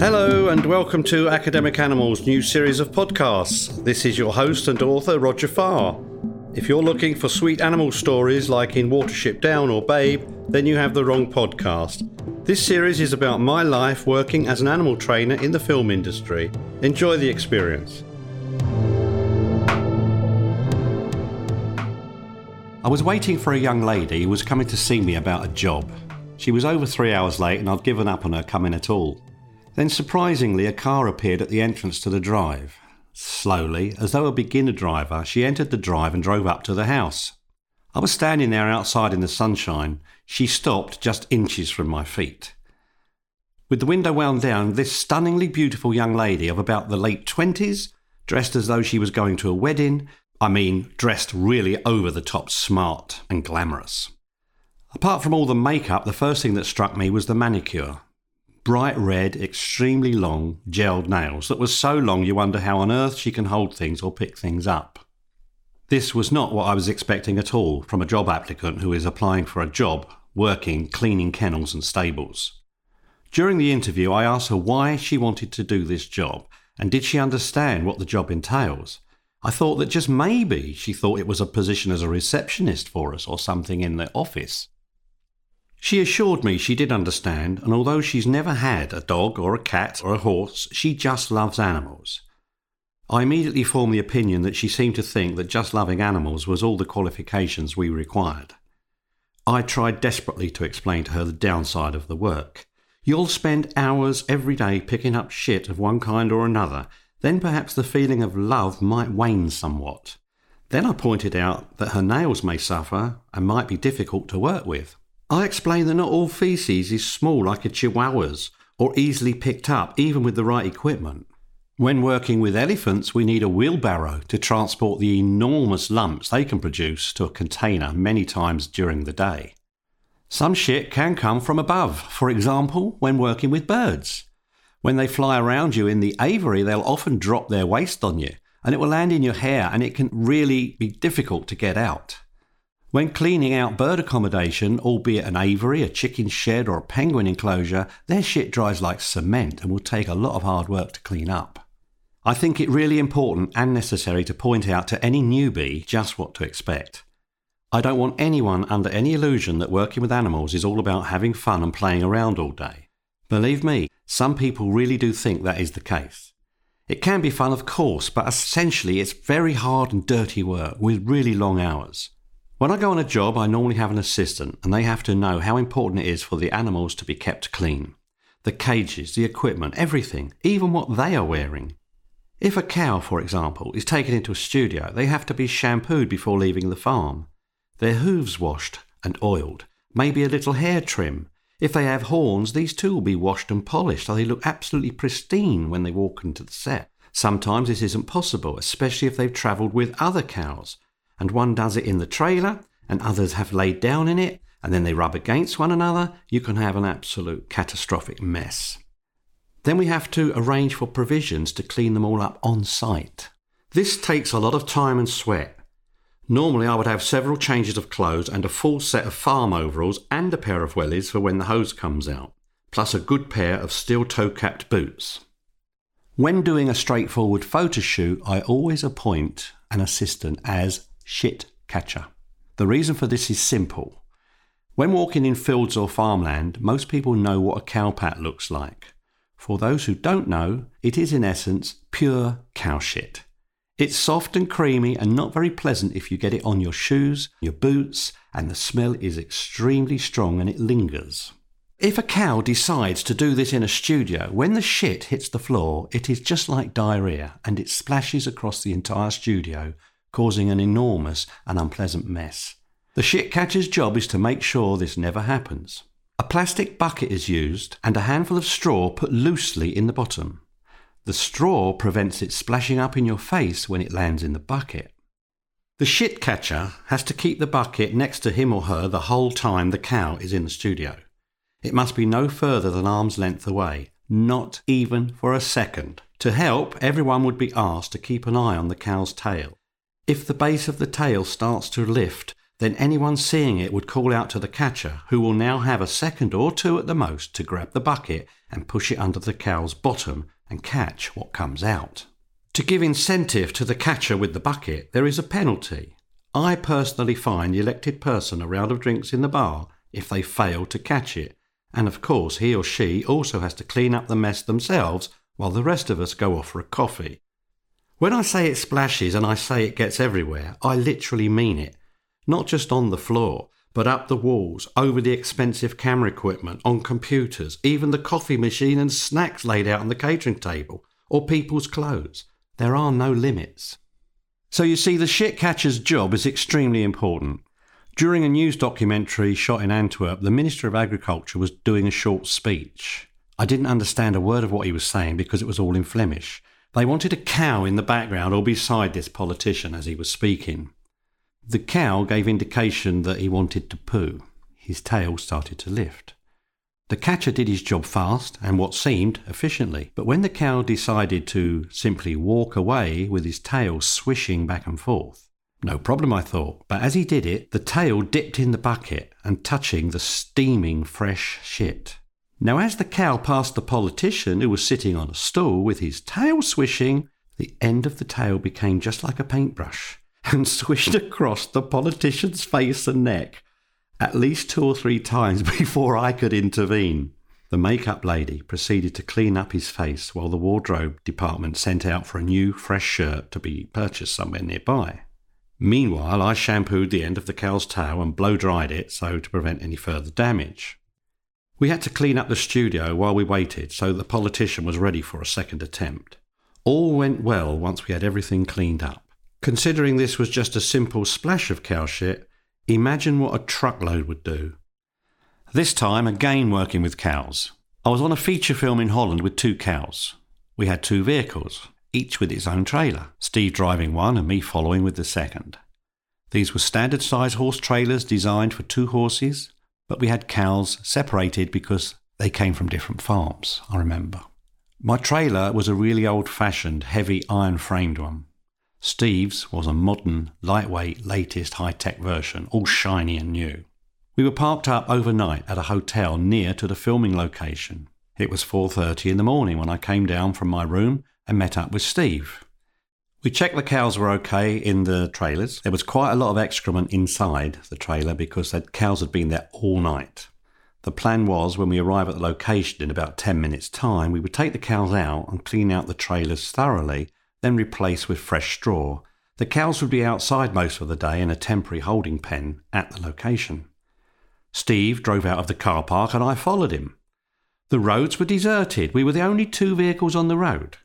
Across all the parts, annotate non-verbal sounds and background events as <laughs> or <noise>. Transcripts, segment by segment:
Hello, and welcome to Academic Animals' new series of podcasts. This is your host and author, Roger Farr. If you're looking for sweet animal stories like in Watership Down or Babe, then you have the wrong podcast. This series is about my life working as an animal trainer in the film industry. Enjoy the experience. I was waiting for a young lady who was coming to see me about a job. She was over three hours late and I'd given up on her coming at all. Then, surprisingly, a car appeared at the entrance to the drive. Slowly, as though a beginner driver, she entered the drive and drove up to the house. I was standing there outside in the sunshine. She stopped just inches from my feet. With the window wound down, this stunningly beautiful young lady of about the late twenties, dressed as though she was going to a wedding, I mean, dressed really over the top smart and glamorous. Apart from all the makeup, the first thing that struck me was the manicure bright red, extremely long, gelled nails that were so long you wonder how on earth she can hold things or pick things up. This was not what I was expecting at all from a job applicant who is applying for a job working cleaning kennels and stables. During the interview, I asked her why she wanted to do this job and did she understand what the job entails. I thought that just maybe she thought it was a position as a receptionist for us or something in the office. She assured me she did understand, and although she's never had a dog or a cat or a horse, she just loves animals. I immediately formed the opinion that she seemed to think that just loving animals was all the qualifications we required. I tried desperately to explain to her the downside of the work. You'll spend hours every day picking up shit of one kind or another, then perhaps the feeling of love might wane somewhat. Then I pointed out that her nails may suffer and might be difficult to work with. I explained that not all feces is small like a chihuahua's or easily picked up, even with the right equipment. When working with elephants, we need a wheelbarrow to transport the enormous lumps they can produce to a container many times during the day. Some shit can come from above, for example, when working with birds. When they fly around you in the aviary, they'll often drop their waste on you, and it will land in your hair, and it can really be difficult to get out. When cleaning out bird accommodation, albeit an aviary, a chicken shed, or a penguin enclosure, their shit dries like cement and will take a lot of hard work to clean up. I think it really important and necessary to point out to any newbie just what to expect. I don't want anyone under any illusion that working with animals is all about having fun and playing around all day. Believe me, some people really do think that is the case. It can be fun, of course, but essentially it's very hard and dirty work with really long hours. When I go on a job, I normally have an assistant, and they have to know how important it is for the animals to be kept clean. The cages, the equipment, everything, even what they are wearing. If a cow, for example, is taken into a studio, they have to be shampooed before leaving the farm, their hooves washed and oiled, maybe a little hair trim. If they have horns, these too will be washed and polished so they look absolutely pristine when they walk into the set. Sometimes this isn't possible, especially if they've travelled with other cows, and one does it in the trailer, and others have laid down in it, and then they rub against one another, you can have an absolute catastrophic mess. Then we have to arrange for provisions to clean them all up on site. This takes a lot of time and sweat. Normally, I would have several changes of clothes and a full set of farm overalls and a pair of wellies for when the hose comes out, plus a good pair of steel toe capped boots. When doing a straightforward photo shoot, I always appoint an assistant as shit catcher. The reason for this is simple. When walking in fields or farmland, most people know what a cow pat looks like. For those who don't know, it is in essence pure cow shit. It's soft and creamy and not very pleasant if you get it on your shoes, your boots, and the smell is extremely strong and it lingers. If a cow decides to do this in a studio, when the shit hits the floor, it is just like diarrhea and it splashes across the entire studio, causing an enormous and unpleasant mess. The shit catcher's job is to make sure this never happens. A plastic bucket is used and a handful of straw put loosely in the bottom. The straw prevents it splashing up in your face when it lands in the bucket. The shit catcher has to keep the bucket next to him or her the whole time the cow is in the studio. It must be no further than arm's length away, not even for a second. To help, everyone would be asked to keep an eye on the cow's tail. If the base of the tail starts to lift, then anyone seeing it would call out to the catcher, who will now have a second or two at the most to grab the bucket and push it under the cow's bottom and catch what comes out. To give incentive to the catcher with the bucket, there is a penalty. I personally fine the elected person a round of drinks in the bar if they fail to catch it, and of course he or she also has to clean up the mess themselves while the rest of us go off for a coffee. When I say it splashes and I say it gets everywhere, I literally mean it. Not just on the floor, but up the walls, over the expensive camera equipment, on computers, even the coffee machine and snacks laid out on the catering table, or people's clothes. There are no limits. So you see, the shit catcher's job is extremely important. During a news documentary shot in Antwerp, the Minister of Agriculture was doing a short speech. I didn't understand a word of what he was saying because it was all in Flemish. They wanted a cow in the background or beside this politician as he was speaking. The cow gave indication that he wanted to poo. His tail started to lift. The catcher did his job fast and what seemed efficiently, but when the cow decided to simply walk away with his tail swishing back and forth, no problem, I thought, but as he did it, the tail dipped in the bucket and touching the steaming fresh shit. Now, as the cow passed the politician who was sitting on a stool with his tail swishing, the end of the tail became just like a paintbrush and <laughs> swished across the politician's face and neck at least two or three times <laughs> before I could intervene. The makeup lady proceeded to clean up his face while the wardrobe department sent out for a new, fresh shirt to be purchased somewhere nearby. Meanwhile, I shampooed the end of the cow's tail and blow dried it so to prevent any further damage. We had to clean up the studio while we waited so the politician was ready for a second attempt. All went well once we had everything cleaned up. Considering this was just a simple splash of cow shit, imagine what a truckload would do. This time, again working with cows. I was on a feature film in Holland with two cows. We had two vehicles, each with its own trailer, Steve driving one and me following with the second. These were standard size horse trailers designed for two horses but we had cows separated because they came from different farms, I remember. My trailer was a really old fashioned, heavy iron framed one. Steve's was a modern, lightweight, latest high tech version, all shiny and new. We were parked up overnight at a hotel near to the filming location. It was 4:30 in the morning when I came down from my room and met up with Steve. We checked the cows were okay in the trailers. There was quite a lot of excrement inside the trailer because the cows had been there all night. The plan was when we arrive at the location in about 10 minutes' time, we would take the cows out and clean out the trailers thoroughly, then replace with fresh straw. The cows would be outside most of the day in a temporary holding pen at the location. Steve drove out of the car park and I followed him. The roads were deserted. We were the only two vehicles on the road.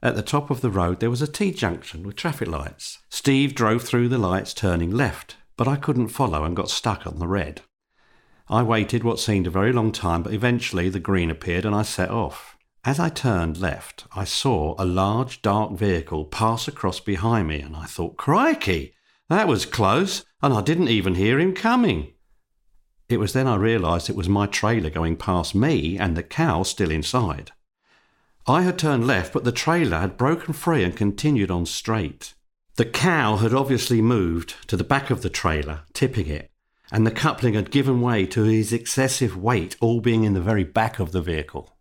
At the top of the road, there was a T junction with traffic lights. Steve drove through the lights, turning left, but I couldn't follow and got stuck on the red. I waited what seemed a very long time, but eventually the green appeared and I set off. As I turned left, I saw a large dark vehicle pass across behind me, and I thought, crikey, that was close, and I didn't even hear him coming. It was then I realised it was my trailer going past me and the cow still inside. I had turned left, but the trailer had broken free and continued on straight. The cow had obviously moved to the back of the trailer, tipping it, and the coupling had given way to his excessive weight, all being in the very back of the vehicle.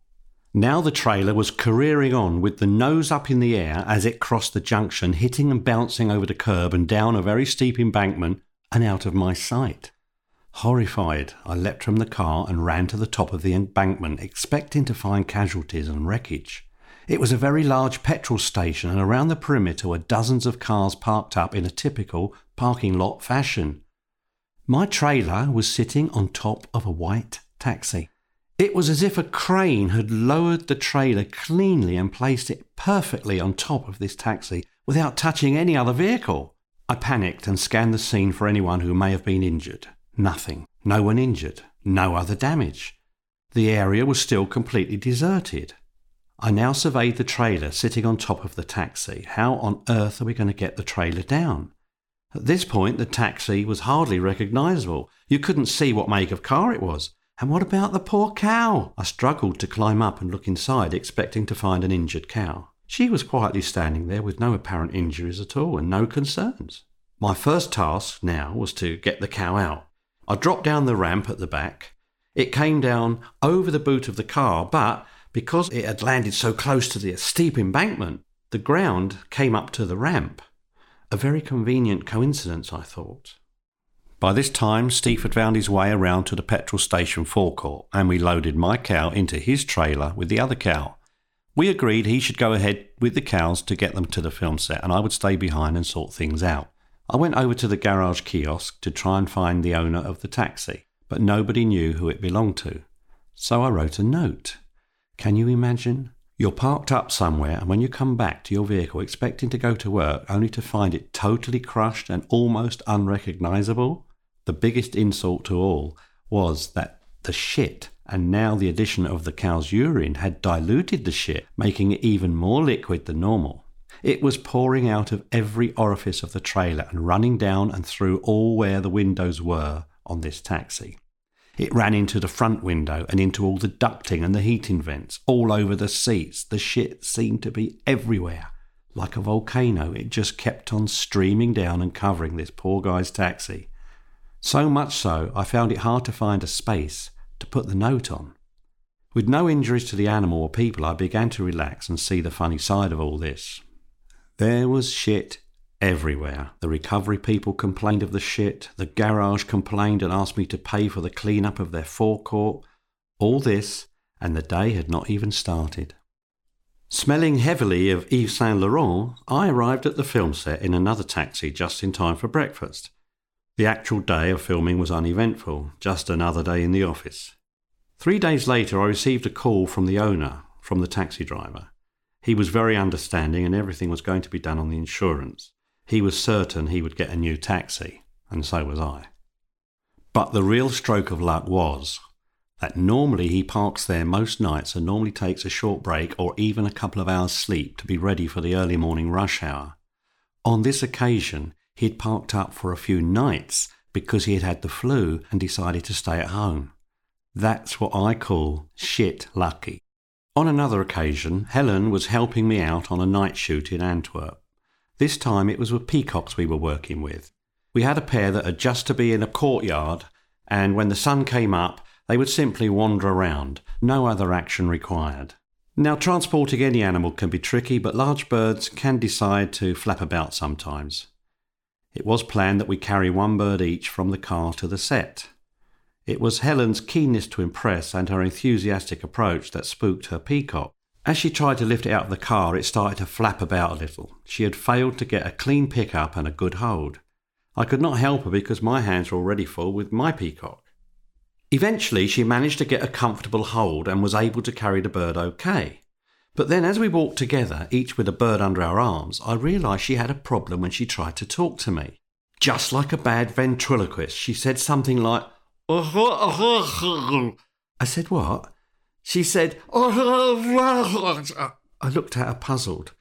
Now the trailer was careering on with the nose up in the air as it crossed the junction, hitting and bouncing over the curb and down a very steep embankment and out of my sight. Horrified, I leapt from the car and ran to the top of the embankment, expecting to find casualties and wreckage. It was a very large petrol station, and around the perimeter were dozens of cars parked up in a typical parking lot fashion. My trailer was sitting on top of a white taxi. It was as if a crane had lowered the trailer cleanly and placed it perfectly on top of this taxi without touching any other vehicle. I panicked and scanned the scene for anyone who may have been injured. Nothing. No one injured. No other damage. The area was still completely deserted. I now surveyed the trailer sitting on top of the taxi. How on earth are we going to get the trailer down? At this point, the taxi was hardly recognisable. You couldn't see what make of car it was. And what about the poor cow? I struggled to climb up and look inside, expecting to find an injured cow. She was quietly standing there with no apparent injuries at all and no concerns. My first task now was to get the cow out. I dropped down the ramp at the back. It came down over the boot of the car, but because it had landed so close to the steep embankment, the ground came up to the ramp. A very convenient coincidence, I thought. By this time, Steve had found his way around to the petrol station forecourt, and we loaded my cow into his trailer with the other cow. We agreed he should go ahead with the cows to get them to the film set, and I would stay behind and sort things out. I went over to the garage kiosk to try and find the owner of the taxi, but nobody knew who it belonged to. So I wrote a note. Can you imagine? You're parked up somewhere, and when you come back to your vehicle expecting to go to work, only to find it totally crushed and almost unrecognizable? The biggest insult to all was that the shit, and now the addition of the cow's urine, had diluted the shit, making it even more liquid than normal. It was pouring out of every orifice of the trailer and running down and through all where the windows were on this taxi. It ran into the front window and into all the ducting and the heating vents, all over the seats. The shit seemed to be everywhere. Like a volcano, it just kept on streaming down and covering this poor guy's taxi. So much so, I found it hard to find a space to put the note on. With no injuries to the animal or people, I began to relax and see the funny side of all this. There was shit everywhere. The recovery people complained of the shit, the garage complained and asked me to pay for the clean-up of their forecourt. All this, and the day had not even started. Smelling heavily of Yves Saint Laurent, I arrived at the film set in another taxi just in time for breakfast. The actual day of filming was uneventful, just another day in the office. Three days later, I received a call from the owner, from the taxi driver. He was very understanding and everything was going to be done on the insurance. He was certain he would get a new taxi, and so was I. But the real stroke of luck was that normally he parks there most nights and normally takes a short break or even a couple of hours' sleep to be ready for the early morning rush hour. On this occasion, he had parked up for a few nights because he had had the flu and decided to stay at home. That's what I call shit lucky. On another occasion, Helen was helping me out on a night shoot in Antwerp. This time it was with peacocks we were working with. We had a pair that had just to be in a courtyard, and when the sun came up, they would simply wander around, no other action required. Now, transporting any animal can be tricky, but large birds can decide to flap about sometimes. It was planned that we carry one bird each from the car to the set. It was Helen's keenness to impress and her enthusiastic approach that spooked her peacock. As she tried to lift it out of the car, it started to flap about a little. She had failed to get a clean pickup and a good hold. I could not help her because my hands were already full with my peacock. Eventually, she managed to get a comfortable hold and was able to carry the bird okay. But then, as we walked together, each with a bird under our arms, I realised she had a problem when she tried to talk to me. Just like a bad ventriloquist, she said something like, I said, What? She said, I looked at her puzzled.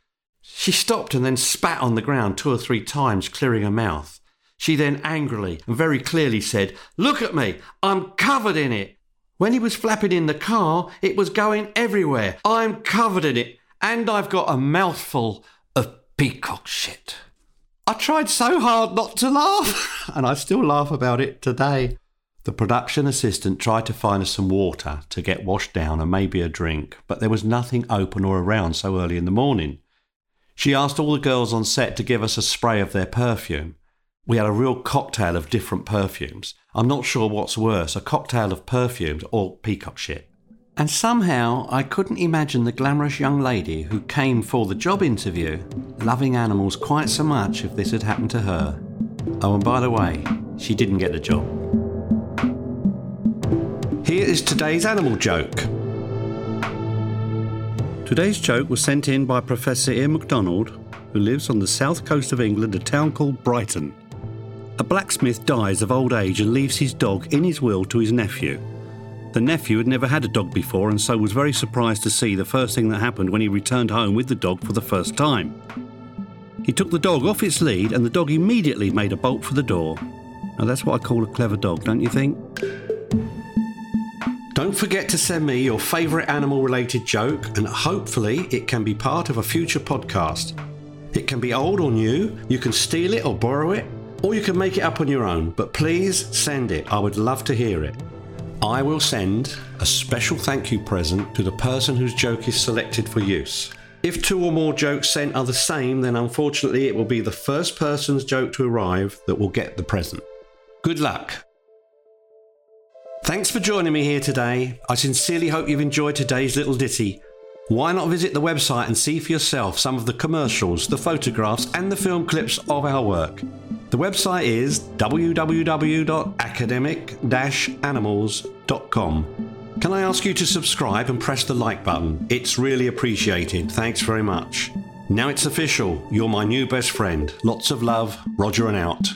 She stopped and then spat on the ground two or three times, clearing her mouth. She then angrily and very clearly said, Look at me, I'm covered in it. When he was flapping in the car, it was going everywhere. I'm covered in it, and I've got a mouthful of peacock shit. I tried so hard not to laugh, <laughs> and I still laugh about it today. The production assistant tried to find us some water to get washed down and maybe a drink, but there was nothing open or around so early in the morning. She asked all the girls on set to give us a spray of their perfume. We had a real cocktail of different perfumes. I'm not sure what's worse, a cocktail of perfumes or peacock shit. And somehow I couldn't imagine the glamorous young lady who came for the job interview loving animals quite so much if this had happened to her. Oh, and by the way, she didn't get the job. Here is today's animal joke. Today's joke was sent in by Professor Ian MacDonald, who lives on the south coast of England, a town called Brighton. A blacksmith dies of old age and leaves his dog in his will to his nephew. The nephew had never had a dog before and so was very surprised to see the first thing that happened when he returned home with the dog for the first time. He took the dog off its lead and the dog immediately made a bolt for the door. Now that's what I call a clever dog, don't you think? Don't forget to send me your favourite animal related joke, and hopefully it can be part of a future podcast. It can be old or new, you can steal it or borrow it. Or you can make it up on your own, but please send it. I would love to hear it. I will send a special thank you present to the person whose joke is selected for use. If two or more jokes sent are the same, then unfortunately it will be the first person's joke to arrive that will get the present. Good luck. Thanks for joining me here today. I sincerely hope you've enjoyed today's little ditty. Why not visit the website and see for yourself some of the commercials, the photographs, and the film clips of our work? The website is www.academic animals.com. Can I ask you to subscribe and press the like button? It's really appreciated. Thanks very much. Now it's official. You're my new best friend. Lots of love. Roger and out.